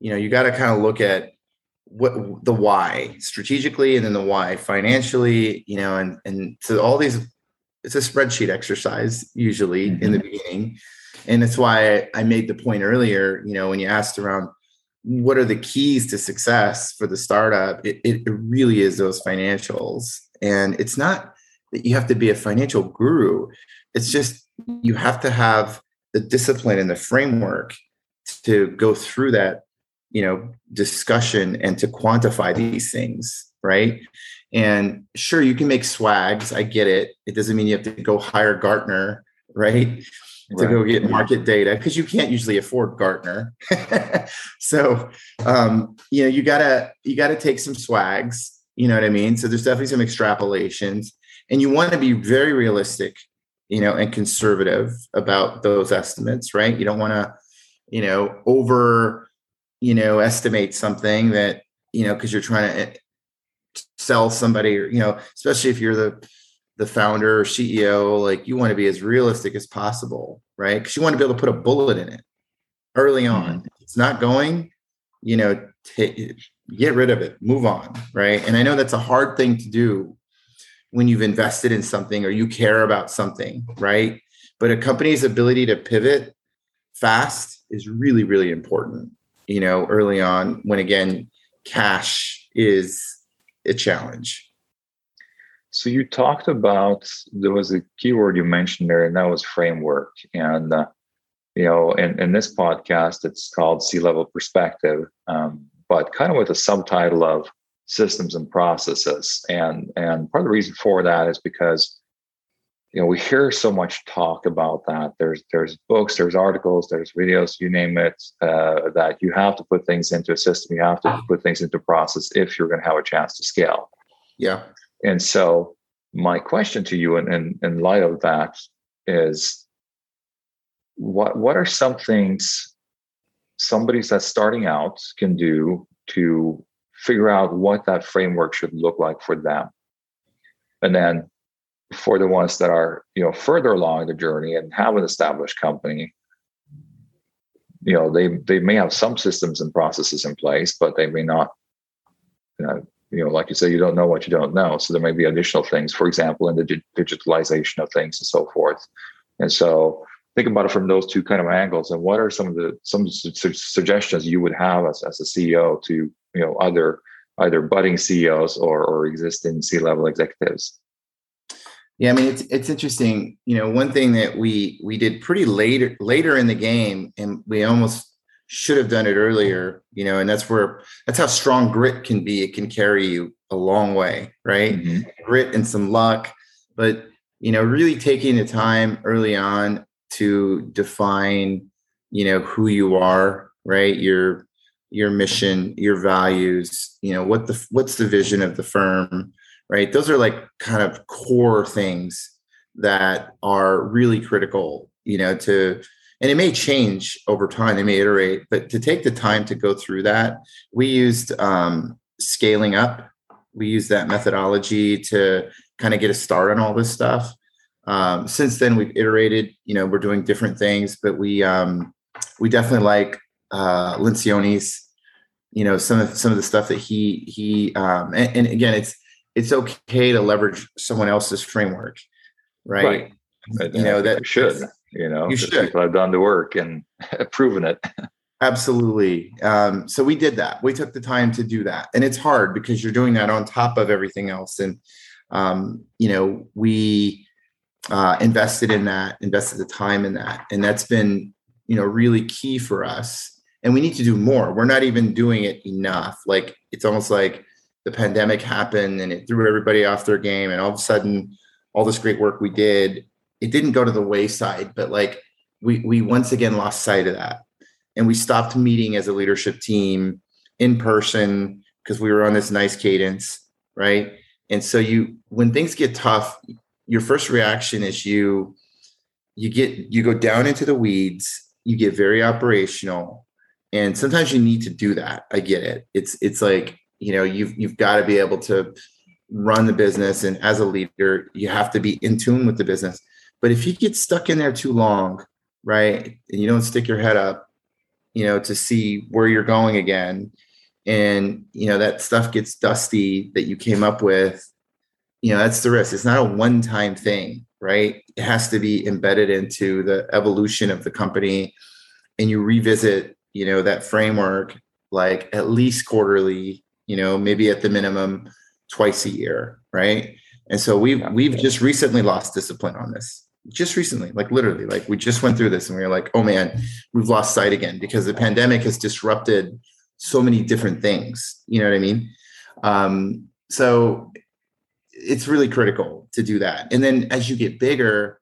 You know, you got to kind of look at what the why strategically and then the why financially you know and and so all these it's a spreadsheet exercise usually mm-hmm. in the mm-hmm. beginning and that's why I made the point earlier you know when you asked around what are the keys to success for the startup? It, it really is those financials. And it's not that you have to be a financial guru. It's just you have to have the discipline and the framework to go through that you know discussion and to quantify these things right? And sure you can make swags. I get it. It doesn't mean you have to go hire gartner right to go get market data because you can't usually afford gartner. So um, you know you gotta you gotta take some swags you know what i mean? So there's definitely some extrapolations and you want to be very realistic you know and conservative about those estimates right? You don't want to you know over you know estimate something that you know because you're trying to eh, sell somebody or you know especially if you're the the founder or ceo like you want to be as realistic as possible right because you want to be able to put a bullet in it early on mm-hmm. it's not going you know t- get rid of it move on right and i know that's a hard thing to do when you've invested in something or you care about something right but a company's ability to pivot fast is really really important you know, early on when again, cash is a challenge. So you talked about there was a keyword you mentioned there, and that was framework. And uh, you know, in, in this podcast, it's called C level perspective, um, but kind of with a subtitle of systems and processes. And and part of the reason for that is because you know we hear so much talk about that. There's there's books, there's articles, there's videos, you name it, uh, that you have to put things into a system, you have to put things into process if you're going to have a chance to scale. Yeah. And so my question to you in, in, in light of that is what what are some things somebody that's starting out can do to figure out what that framework should look like for them? And then for the ones that are you know further along the journey and have an established company you know they they may have some systems and processes in place but they may not you know, you know like you say you don't know what you don't know. So there may be additional things for example in the digitalization of things and so forth. And so think about it from those two kind of angles. And what are some of the some su- suggestions you would have as, as a ceo to you know other either budding ceos or or existing c-level executives? Yeah i mean it's it's interesting. You know one thing that we we did pretty later later in the game and we almost should have done it earlier you know and that's where that's how strong grit can be. It can carry you a long way right? Mm-hmm. grit and some luck but you know really taking the time early on to define you know who you are right? Your your mission your values you know what the what's the vision of the firm right? Those are like kind of core things that are really critical you know to and it may change over time they may iterate but to take the time to go through that we used um, scaling up we used that methodology to kind of get a start on all this stuff um, since then, we've iterated. You know, we're doing different things, but we um, we definitely like uh, Lencioni's. You know, some of some of the stuff that he he um, and, and again, it's it's okay to leverage someone else's framework, right? right. But, you know that should. You know, you should. people have done the work and proven it. Absolutely. Um, so we did that. We took the time to do that, and it's hard because you're doing that on top of everything else. And um, you know, we uh, invested in that, invested the time in that, and that's been you know really key for us. And we need to do more. We're not even doing it enough. Like it's almost like the pandemic happened and it threw everybody off their game, and all of a sudden, all this great work we did, it didn't go to the wayside, but like we we once again lost sight of that, and we stopped meeting as a leadership team in person because we were on this nice cadence, right? And so you when things get tough, your first reaction is you you get you go down into the weeds you get very operational and sometimes you need to do that. I get it. It's it's like you know you've you've got to be able to run the business and as a leader you have to be in tune with the business but if you get stuck in there too long right and you don't stick your head up you know to see where you're going again and you know that stuff gets dusty that you came up with you know that's the risk. It's not a one time thing right? It has to be embedded into the evolution of the company and you revisit you know that framework like at least quarterly you know maybe at the minimum twice a year right? And so we've we've just recently lost discipline on this just recently like literally like we just went through this and we were like oh man we've lost sight again because the pandemic has disrupted so many different things you know what i mean um so it's really critical to do that. And then as you get bigger,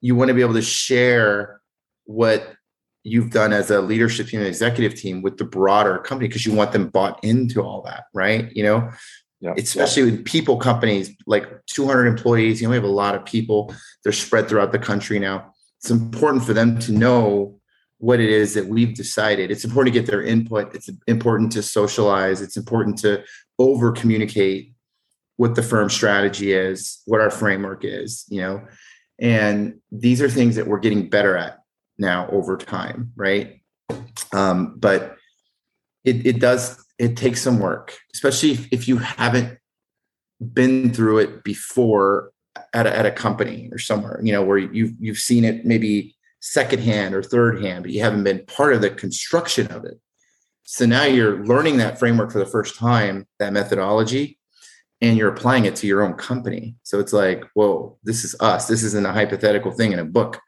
you want to be able to share what you've done as a leadership team and executive team with the broader company because you want them bought into all that, right? You know, especially with people companies like 200 employees, you know, we have a lot of people. They're spread throughout the country now. It's important for them to know what it is that we've decided. It's important to get their input. It's important to socialize. It's important to over communicate what the firm strategy is, what our framework is, you know. And these are things that we're getting better at now over time, right? Um, but it, it does it takes some work, especially if, if you haven't been through it before at a, at a company or somewhere, you know, where you've you've seen it maybe secondhand or third hand, but you haven't been part of the construction of it. So now you're learning that framework for the first time, that methodology, and you're applying it to your own company. So it's like, whoa, this is us. This isn't a hypothetical thing in a book,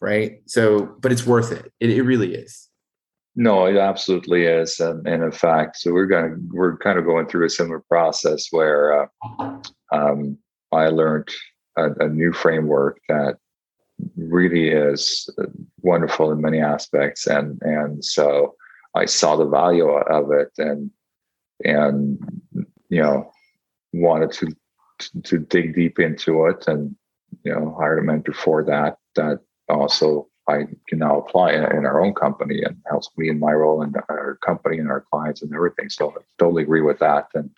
right? So, but it's worth it. It, it really is. No, it absolutely is, and, and in fact, so we're going to we're kind of going through a similar process where uh, um, I learned a, a, new framework that really is wonderful in many aspects, and and so I saw the value of it, and and you know wanted to to, to dig deep into it, and you know hired a mentor for that. That also I can now apply in, our own company and helps me in my role and our company and our clients and everything. So I totally agree with that. And,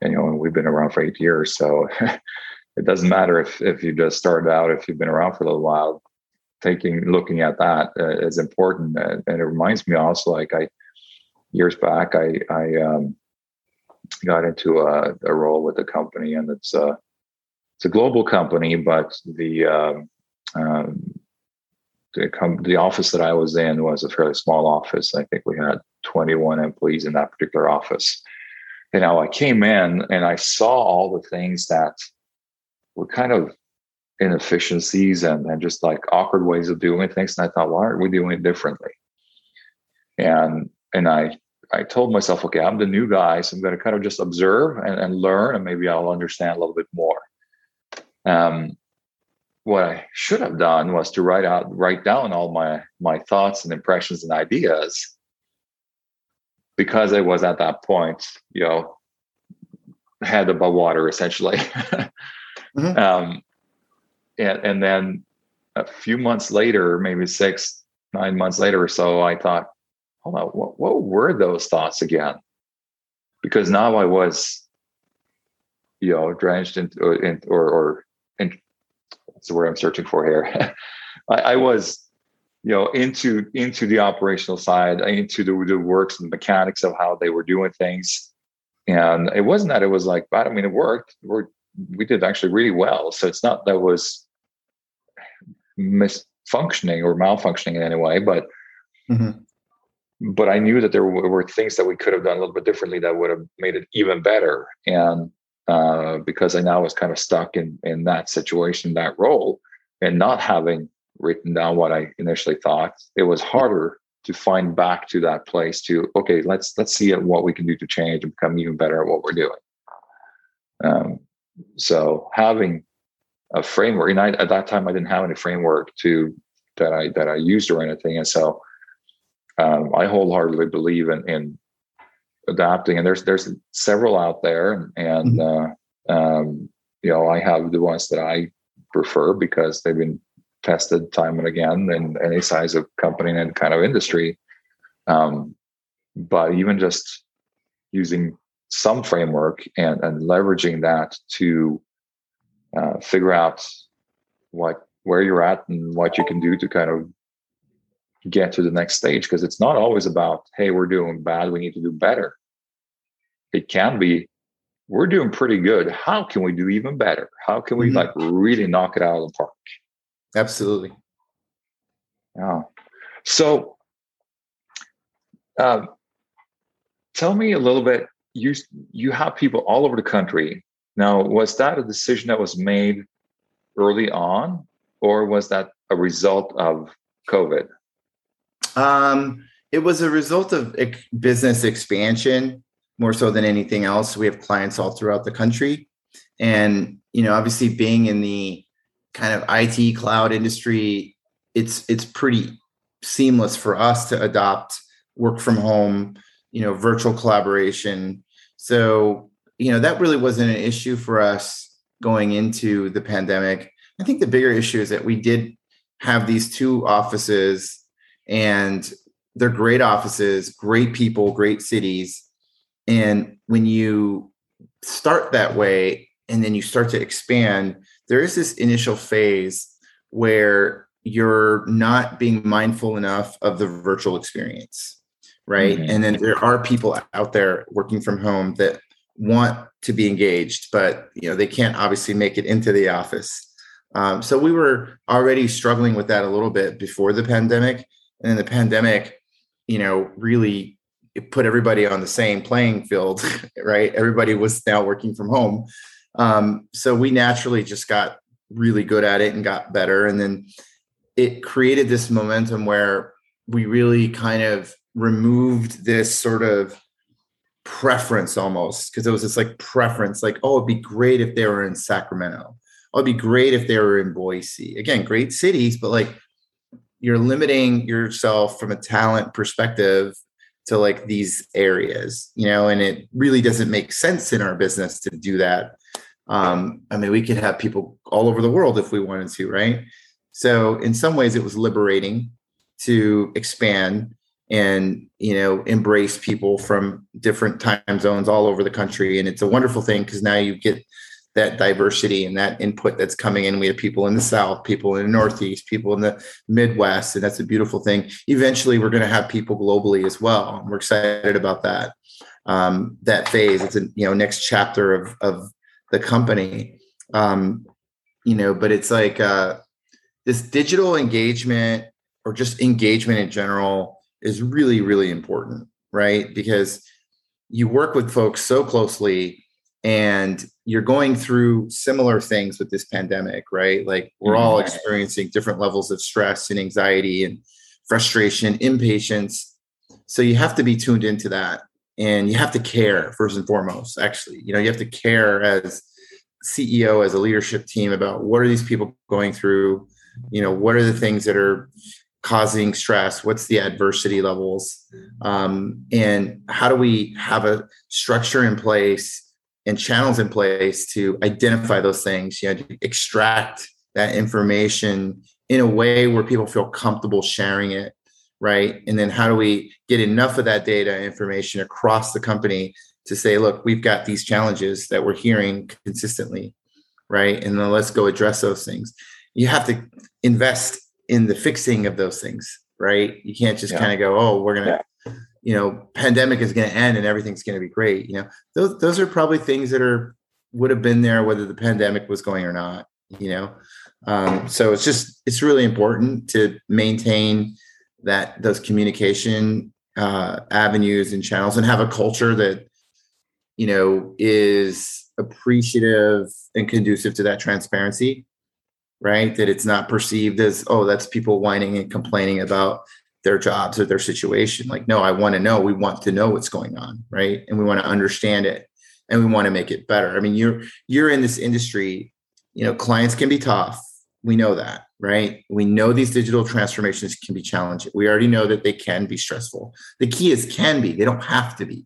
and you know, we've been around for eight years, so it doesn't matter if if you just started out, if you've been around for a little while. Taking looking at that uh, is important, and, and it reminds me also like I years back I I um, got into a, a, role with the company, and it's a it's a global company, but the um, um, the, com- the office that I was in was a fairly small office. I think we had 21 employees in that particular office. You know, I came in and I saw all the things that were kind of inefficiencies and, and just like awkward ways of doing things. And I thought, why aren't we doing it differently? And and I I told myself, okay, I'm the new guy, so I'm going to kind of just observe and, and learn, and maybe I'll understand a little bit more. Um, what I should have done was to write out write down all my my thoughts and impressions and ideas because I was at that point, you know, head above water essentially. mm-hmm. um, and, and then a few months later, maybe six, nine months later or so, I thought, hold on, what, what were those thoughts again? Because now I was, you know, drenched in, in or, or that's the word I'm searching for here. I, I, was, you know, into into the operational side, into the, the works and mechanics of how they were doing things. And it wasn't that it was like bad. I mean, it worked. we we did actually really well. So it's not that it was misfunctioning or malfunctioning in any way, but mm-hmm. but I knew that there were things that we could have done a little bit differently that would have made it even better. And uh, because I now was kind of stuck in in that situation, that role, and not having written down what I initially thought, it was harder to find back to that place. To okay, let's let's see what we can do to change and become even better at what we're doing. Um, so having a framework, and I, at that time I didn't have any framework to that I that I used or anything, and so um, I wholeheartedly believe in, in adapting and there's there's several out there and mm-hmm. uh, um, you know i have the ones that i prefer because they've been tested time and again in any size of company and kind of industry um, but even just using some framework and, and leveraging that to uh, figure out what where you're at and what you can do to kind of get to the next stage because it's not always about hey we're doing bad we need to do better. It can be we're doing pretty good. How can we do even better? How can we mm-hmm. like really knock it out of the park? Absolutely. Yeah. So um, tell me a little bit you you have people all over the country. Now was that a decision that was made early on or was that a result of covid um, it was a result of business expansion more so than anything else. We have clients all throughout the country. And, you know, obviously being in the kind of IT cloud industry, it's it's pretty seamless for us to adopt work from home, you know, virtual collaboration. So, you know, that really wasn't an issue for us going into the pandemic. I think the bigger issue is that we did have these two offices and they're great offices, great people, great cities. And when you start that way and then you start to expand, there is this initial phase where you're not being mindful enough of the virtual experience, right? Mm-hmm. And then there are people out there working from home that want to be engaged, but you know they can't obviously make it into the office. Um, so we were already struggling with that a little bit before the pandemic, and then the pandemic, you know, really put everybody on the same playing field, right? Everybody was now working from home. Um, so we naturally just got really good at it and got better. And then it created this momentum where we really kind of removed this sort of preference almost because it was this like preference like oh it'd be great if they were in sacramento oh it'd be great if they were in boise again great cities but like you're limiting yourself from a talent perspective to like these areas you know and it really doesn't make sense in our business to do that. Um i mean we could have people all over the world if we wanted to right? So in some ways it was liberating to expand and you know embrace people from different time zones all over the country and it's a wonderful thing because now you get that diversity and that input that's coming in. We have people in the south people in the northeast people in the midwest and that's a beautiful thing. Eventually we're going to have people globally as well. We're excited about that um, that phase. It's a you know next chapter of of the company. Um, you know but it's like uh, this digital engagement or just engagement in general is really, really important, right? Because you work with folks so closely and you're going through similar things with this pandemic, right? Like we're all mm-hmm. experiencing different levels of stress and anxiety and frustration, impatience. So you have to be tuned into that and you have to care first and foremost, actually. You know, you have to care as CEO, as a leadership team about what are these people going through? You know, what are the things that are causing stress what's the adversity levels um, and how do we have a structure in place and channels in place to identify those things you know to extract that information in a way where people feel comfortable sharing it right and then how do we get enough of that data information across the company to say look we've got these challenges that we're hearing consistently right and then let's go address those things you have to invest in the fixing of those things, right? You can't just yeah. kind of go, oh, we're gonna, yeah. You know, pandemic is gonna end and everything's gonna be great. You know, those those are probably things that are would have been there whether the pandemic was going or not. You know, um, so it's just it's really important to maintain that those communication uh, avenues and channels and have a culture that you know is appreciative and conducive to that transparency right? That it's not perceived as, oh, that's people whining and complaining about their jobs or their situation. Like, no, I want to know. We want to know what's going on, right? And we want to understand it and we want to make it better. I mean, you're you're in this industry, you know, clients can be tough. We know that, right? We know these digital transformations can be challenging. We already know that they can be stressful. The key is can be, they don't have to be,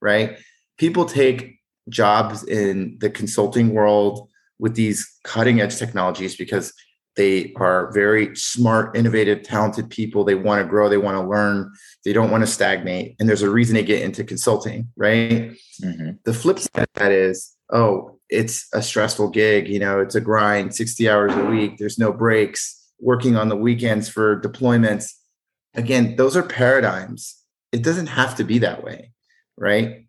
right? People take jobs in the consulting world with these cutting edge technologies because they are very smart, innovative, talented people. They want to grow, they want to learn, they don't want to stagnate. And there's a reason they get into consulting, right? Mm-hmm. The flip side of that is, oh, it's a stressful gig. You know, it's a grind, 60 hours a week, there's no breaks, working on the weekends for deployments. Again, those are paradigms. It doesn't have to be that way, right?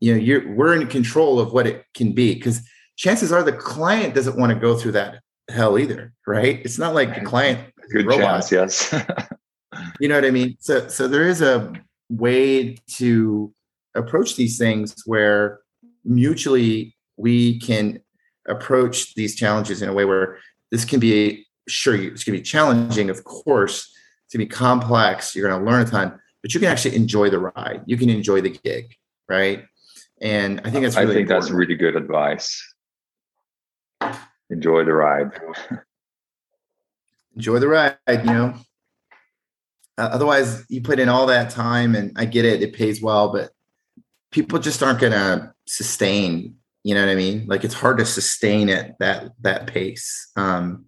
You know, you're we're in control of what it can be because chances are the client doesn't want to go through that hell either, right? It's not like the client good robot. chance, yes. you know what I mean? So so there is a way to approach these things where mutually we can approach these challenges in a way where this can be sure it's going to be challenging of course it's going to be complex you're going to learn a ton but you can actually enjoy the ride you can enjoy the gig right and i think that's really i think important. that's really good advice enjoy the ride. enjoy the ride, you know. Uh, otherwise, you put in all that time, and I get it; it pays well, but people just aren't going to sustain. You know what I mean? Like it's hard to sustain at that that pace. Um,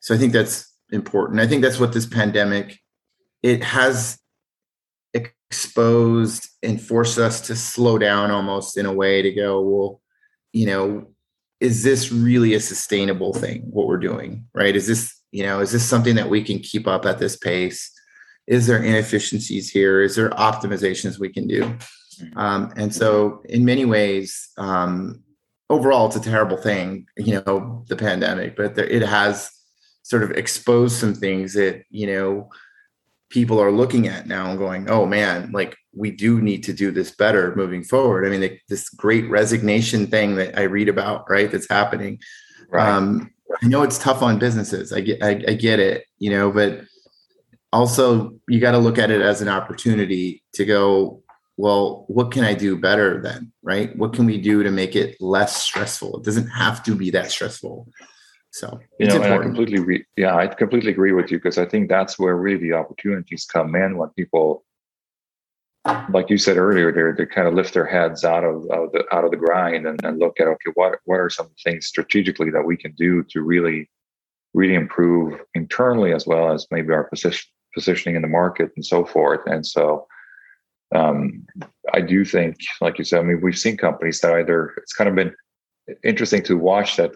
so I think that's important. I think that's what this pandemic it has exposed and forced us to slow down almost in a way to go well you know is this really a sustainable thing what we're doing right? Is this you know is this something that we can keep up at this pace? Is there inefficiencies here? Is there optimizations we can do? Mm-hmm. um, and so in many ways um, overall it's a terrible thing you know the pandemic but there, it has sort of exposed some things that you know people are looking at now and going oh man like we do need to do this better moving forward. I mean, this great resignation thing that I read about, right? That's happening. Right. Um, I know it's tough on businesses. I get, I, I get it, you know, but also you got to look at it as an opportunity to go well what can i do better then right what can we do to make it less stressful it doesn't have to be that stressful so you know i completely re- yeah i completely agree with you because i think that's where really the opportunities come in when people like you said earlier they they kind of lift their heads out of, out of the out of the grind and, and look at okay what what are some things strategically that we can do to really really improve internally as well as maybe our position positioning in the market and so forth. And so um, I do think, like you said, I mean, we've seen companies that either it's kind of been interesting to watch that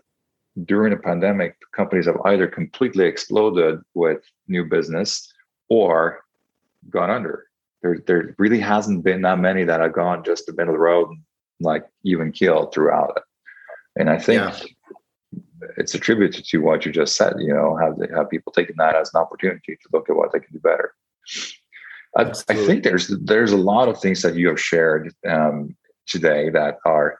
during the pandemic, companies have either completely exploded with new business or gone under. There, there really hasn't been that many that have gone just the middle of the road, like even killed throughout it. And I think yeah it's attributed to what you just said. You know, have have people taking that as an opportunity to look at what they can do better. I, I think there's there's a lot of things that you have shared um, today that are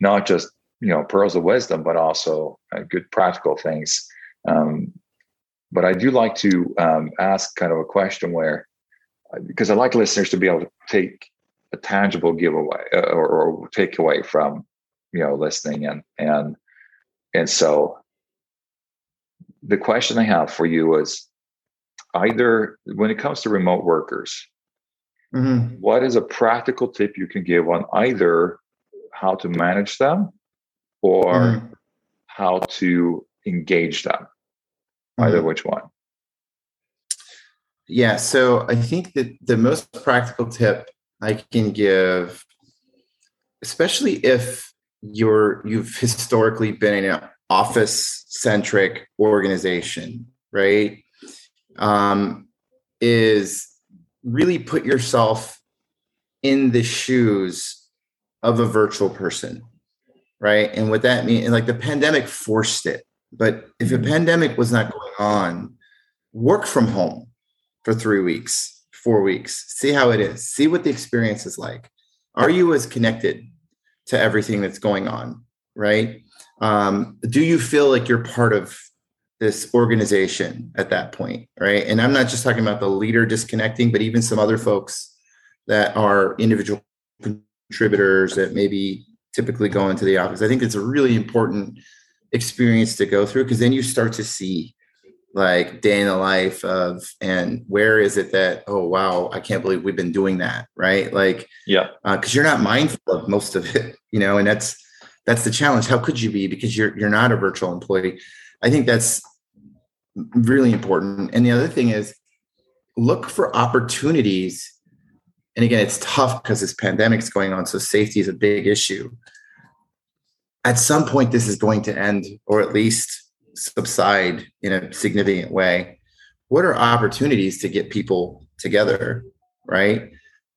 not just you know pearls of wisdom, but also uh, good practical things. Um, but I do like to um, ask kind of a question where, because I like listeners to be able to take a tangible giveaway uh, or, or take away from you know listening and and and so the question I have for you is either when it comes to remote workers, mm-hmm. what is a practical tip you can give on either how to manage them or mm-hmm. how to engage them? Either mm-hmm. which one. Yeah, so I think that the most practical tip I can give, especially if you're you've historically been in an office centric organization right um, is really put yourself in the shoes of a virtual person right and what that means like the pandemic forced it but if a mm-hmm. pandemic was not going on work from home for three weeks four weeks see how it is see what the experience is like are you as connected to everything that's going on, right? Um, do you feel like you're part of this organization at that point, right? And I'm not just talking about the leader disconnecting, but even some other folks that are individual contributors that maybe typically go into the office. I think it's a really important experience to go through because then you start to see like day in the life of and where is it that oh wow i can't believe we've been doing that right? Like yeah. because uh, you're not mindful of most of it you know and that's that's the challenge. How could you be? Because you're you're not a virtual employee. I think that's really important. And the other thing is look for opportunities and again it's tough because this pandemic's going on so safety is a big issue at some point this is going to end or at least subside in a significant way, what are opportunities to get people together, right?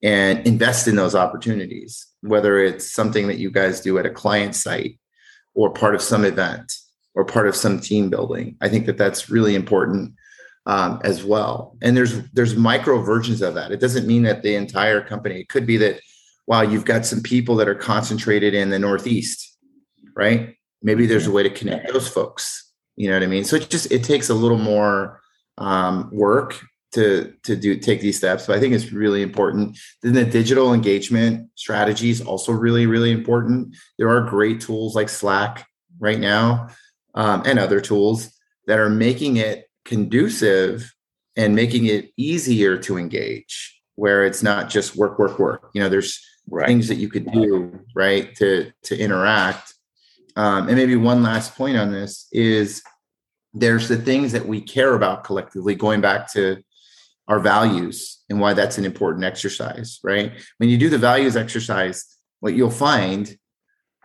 And invest in those opportunities, whether it's something that you guys do at a client site or part of some event or part of some team building. I think that that's really important um, as well. And there's there's micro versions of that. It doesn't mean that the entire company. It could be that wow, you've got some people that are concentrated in the Northeast, right? Maybe there's a way to connect those folks you know what I mean? So it just it takes a little more um, work to to do take these steps. But I think it's really important. Then the digital engagement strategy is also really really important. There are great tools like Slack right now um, and other tools that are making it conducive and making it easier to engage where it's not just work work work you know there's right. things that you could do right to to interact um, and maybe one last point on this is there's the things that we care about collectively, going back to our values and why that's an important exercise, right? When you do the values exercise, what you'll find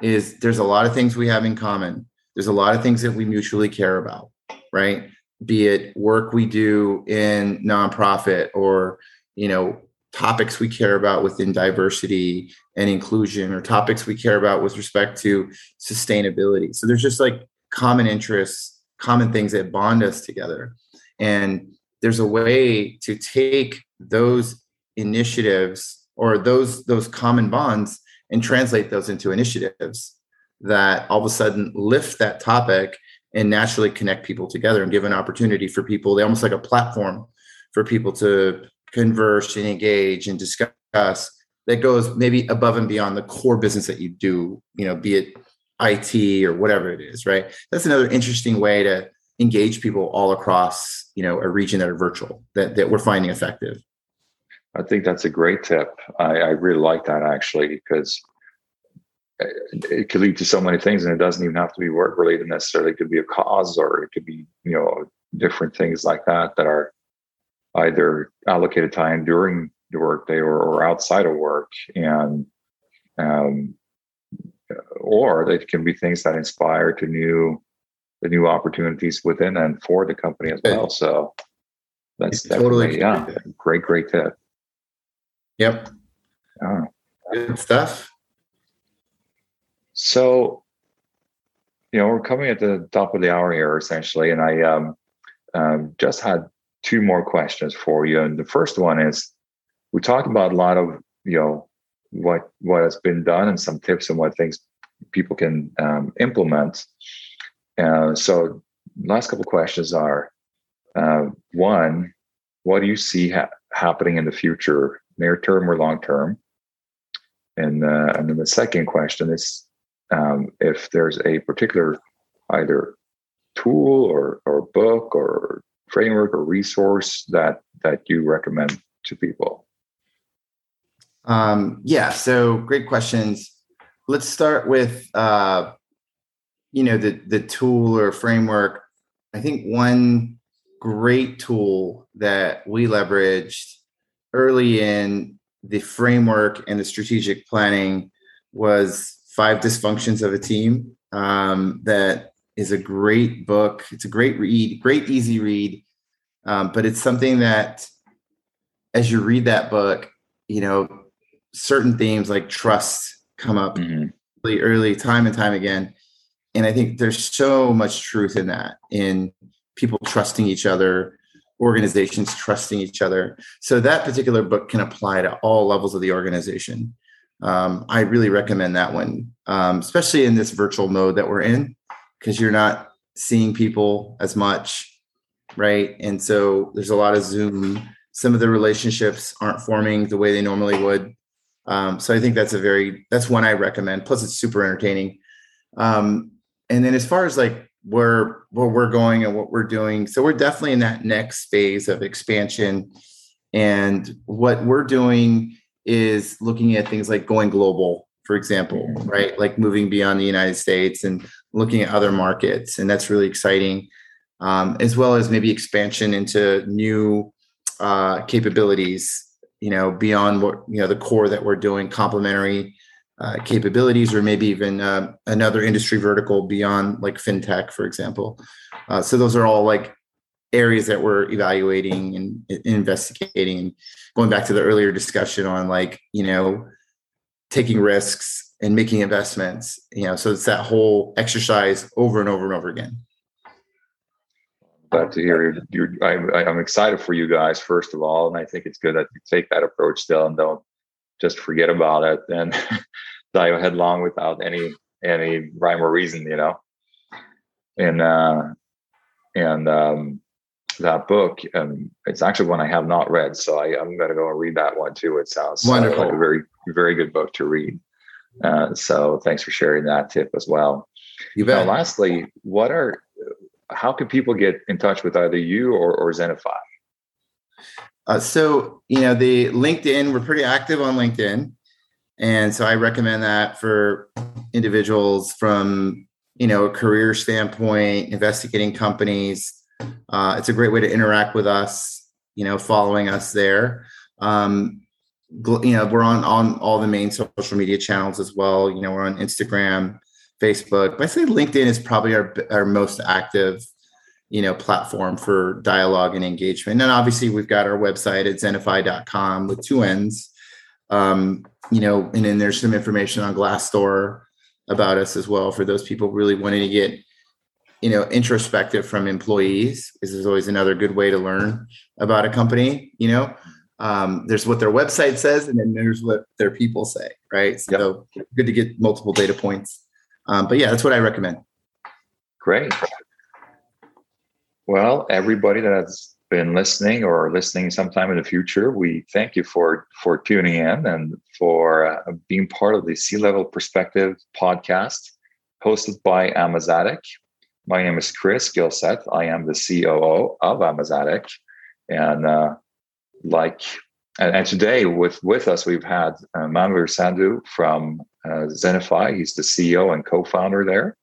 is there's a lot of things we have in common. There's a lot of things that we mutually care about, right? Be it work we do in nonprofit or, you know, topics we care about within diversity and inclusion or topics we care about with respect to sustainability. So there's just like common interests, common things that bond us together. And there's a way to take those initiatives or those those common bonds and translate those into initiatives that all of a sudden lift that topic and naturally connect people together and give an opportunity for people they almost like a platform for people to converse and engage and discuss that goes maybe above and beyond the core business that you do, you know, be it IT or whatever it is, right? That's another interesting way to engage people all across, you know, a region that are virtual that, that we're finding effective. I think that's a great tip. I, I really like that actually because it could lead to so many things and it doesn't even have to be work related necessarily. It could be a cause or it could be, you know, different things like that that are either allocated time during the workday or, or outside of work. And um, or they can be things that inspire to new the new opportunities within and for the company as well. So that's totally yeah, great, great tip. Yep. Oh. Good stuff. So, you know, we're coming at the top of the hour here, essentially, and I um, um, just had two more questions for you. And the first one is, we talked about a lot of you know what what has been done and some tips and what things people can um, implement. Uh, so, last couple questions are: uh, one, what do you see ha- happening in the future, near term or long term? And uh, and then the second question is um, if there's a particular either tool or or book or framework or resource that that you recommend to people. Um, yeah, so great questions. Let's start with uh, you know the the tool or framework. I think one great tool that we leveraged early in the framework and the strategic planning was Five Dysfunctions of a Team. Um, that is a great book. It's a great read, great easy read. Um, but it's something that, as you read that book, you know, certain themes like trust come up mm-hmm. really early, time and time again. And I think there's so much truth in that, in people trusting each other, organizations trusting each other. So that particular book can apply to all levels of the organization. Um, I really recommend that one, um, especially in this virtual mode that we're in, because you're not seeing people as much, right? And so there's a lot of Zoom. Some of the relationships aren't forming the way they normally would. Um, so I think that's a very that's one I recommend. Plus, it's super entertaining. Um, and then as far as like where where we're going and what we're doing, so we're definitely in that next phase of expansion. And what we're doing is looking at things like going global, for example, right? Like moving beyond the United States and looking at other markets, and that's really exciting. Um, as well as maybe expansion into new uh, capabilities you know, beyond what, you know, the core that we're doing, complementary uh, capabilities, or maybe even uh, another industry vertical beyond like fintech, for example. Uh, so those are all like areas that we're evaluating and, investigating. Going back to the earlier discussion on like, you know, taking risks and making investments, you know, so it's that whole exercise over and over and over again glad to hear you. I'm, I'm excited for you guys, first of all, and I think it's good that you take that approach still and don't just forget about it and dive headlong without any any rhyme or reason, you know. And uh, and um, that book, um, it's actually one I have not read, so I, am going to go and read that one too. It sounds wonderful, like a very very good book to read. Uh, so thanks for sharing that tip as well. You bet. Now, lastly, what are how can people get in touch with either you or, or Zennify? Uh, so, you know, the LinkedIn, we're pretty active on LinkedIn. And so I recommend that for individuals from, you know, a career standpoint, investigating companies. Uh, it's a great way to interact with us, you know, following us there. Um, you know, we're on, on all the main social media channels as well. You know, we're on Instagram, Facebook. But I say LinkedIn is probably our our most active, you know, platform for dialogue and engagement. And obviously, we've got our website at zennify.com with two ends. Um, you know, and then there's some information on Glassdoor about us as well for those people really wanting to get, you know, introspective from employees. This is always another good way to learn about a company. You know, um, there's what their website says, and then there's what their people say, right? So yep. good to get multiple data points. Um, but yeah, that's what I recommend. Great. Well, everybody that's been listening or listening sometime in the future, we thank you for for tuning in and for uh, being part of the C Level Perspective podcast hosted by Amazatic. My name is Chris Gilseth. I am the COO of Amazatic, and uh, like and, and, today with with us we've had uh, Manvir Sandhu from uh, Zennify. He's the CEO and co-founder there,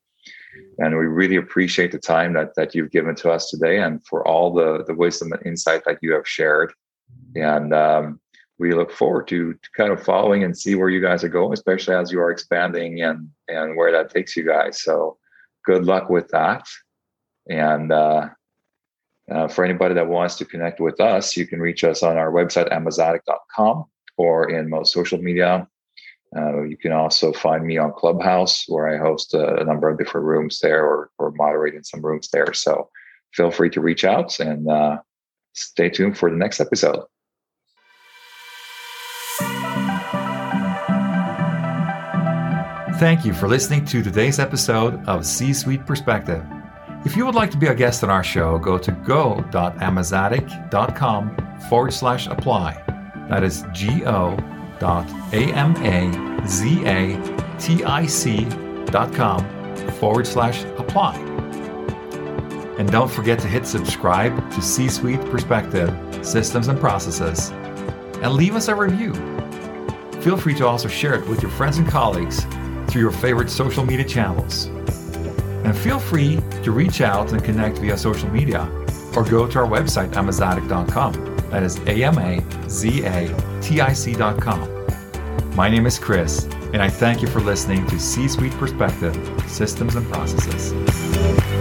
and we really appreciate the time that that you've given to us today and for all the the wisdom and insight that you have shared. And um, we look forward to, to kind of following and see where you guys are going, especially as you are expanding and and where that takes you guys. So good luck with that. And uh, uh, for anybody that wants to connect with us, you can reach us on our website, amazatic.com, or in most social media. Uh, you can also find me on Clubhouse, where I host a, a, number of different rooms there or, or moderate in some rooms there. So feel free to reach out and uh, stay tuned for the next episode. Thank you for listening to today's episode of C Suite Perspective. If you would like to be a guest on our show, go to go.amazatic.com forward slash apply. That is G-O dot A-M-A-Z-A-T-I-C dot com forward slash apply. And don't forget to hit subscribe to C Suite Perspective Systems and Processes and leave us a review. Feel free to also share it with your friends and colleagues through your favorite social media channels. And feel free to reach out and connect via social media or go to our website, amazatic.com. That is A M A Z A T I C.com. My name is Chris, and I thank you for listening to C Suite Perspective Systems and Processes.